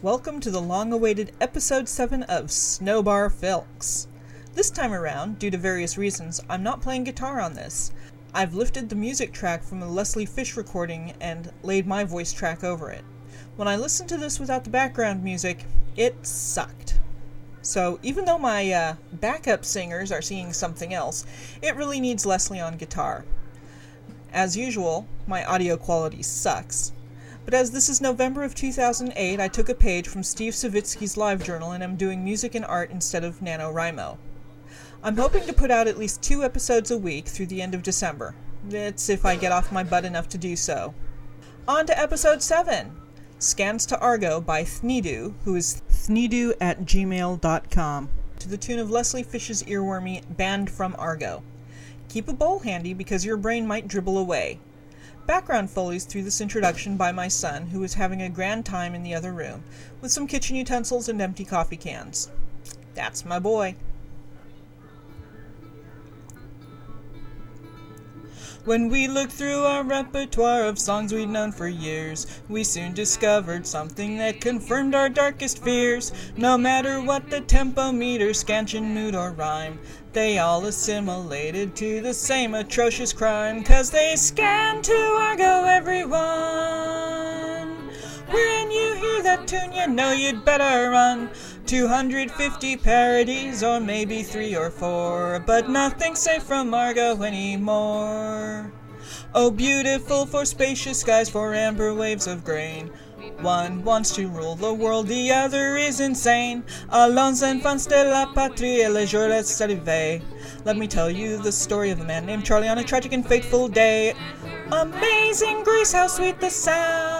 Welcome to the long awaited episode 7 of Snowbar Filks. This time around, due to various reasons, I'm not playing guitar on this. I've lifted the music track from a Leslie Fish recording and laid my voice track over it. When I listened to this without the background music, it sucked. So, even though my uh, backup singers are singing something else, it really needs Leslie on guitar. As usual, my audio quality sucks. But as this is November of 2008, I took a page from Steve Savitzky's live journal and am doing music and art instead of NaNoWriMo. I'm hoping to put out at least two episodes a week through the end of December. That's if I get off my butt enough to do so. On to episode 7 Scans to Argo by Thneedu, who is thneedu at gmail.com, to the tune of Leslie Fish's earwormy Banned from Argo. Keep a bowl handy because your brain might dribble away. Background foley's through this introduction by my son, who is having a grand time in the other room, with some kitchen utensils and empty coffee cans. That's my boy. When we looked through our repertoire of songs we'd known for years, we soon discovered something that confirmed our darkest fears. No matter what the tempo, meter, scansion, mood, or rhyme, they all assimilated to the same atrocious crime. Cause they scan to Argo everyone. That tune, you know you'd better run. 250 parodies, or maybe three or four, but nothing safe from Argo anymore. Oh, beautiful for spacious skies, for amber waves of grain. One wants to rule the world, the other is insane. Allons enfants de la patrie, le jour est arrivé. Let me tell you the story of a man named Charlie on a tragic and fateful day. Amazing grace, how sweet the sound!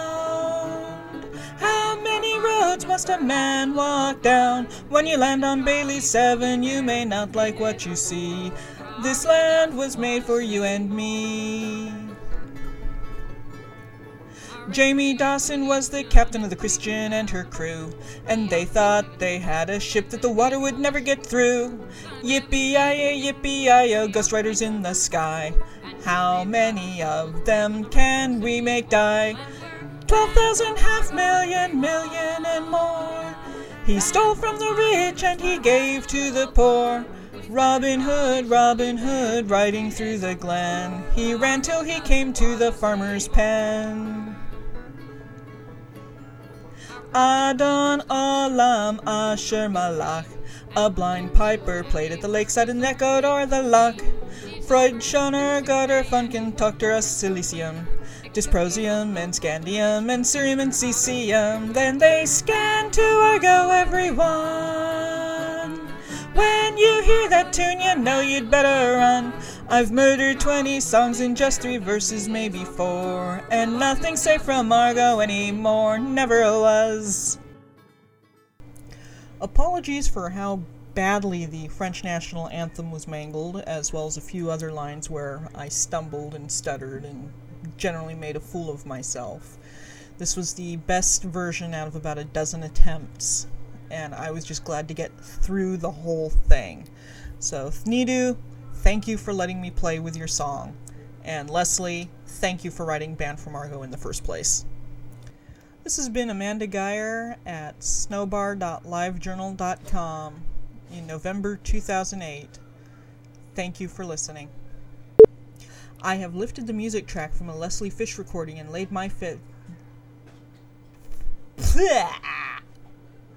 Must a man walk down? When you land on Bailey 7, you may not like what you see. This land was made for you and me. Jamie Dawson was the captain of the Christian and her crew, and they thought they had a ship that the water would never get through. Yippee-yi-yi, yippee-yi-yo, oh, ghost riders in the sky. How many of them can we make die? Twelve thousand, half million, million and more. He stole from the rich and he gave to the poor. Robin Hood, Robin Hood, riding through the glen. He ran till he came to the farmer's pen. Adon Olam Asher Malach. A blind piper played at the lakeside and echoed o'er the loch. Freud, Schoner, Gutter, Funkin, Toctor, Silicium, Dysprosium, and Scandium, and Cerium, and Cesium. Then they scan to Argo, everyone. When you hear that tune, you know you'd better run. I've murdered 20 songs in just three verses, maybe four. And nothing safe from Argo anymore, never was. Apologies for how badly the French national anthem was mangled, as well as a few other lines where I stumbled and stuttered and generally made a fool of myself. This was the best version out of about a dozen attempts, and I was just glad to get through the whole thing. So, Thneedu, thank you for letting me play with your song. And Leslie, thank you for writing Banned from Argo in the first place. This has been Amanda Geyer at snowbar.livejournal.com in November 2008. Thank you for listening. I have lifted the music track from a Leslie Fish recording and laid my fit.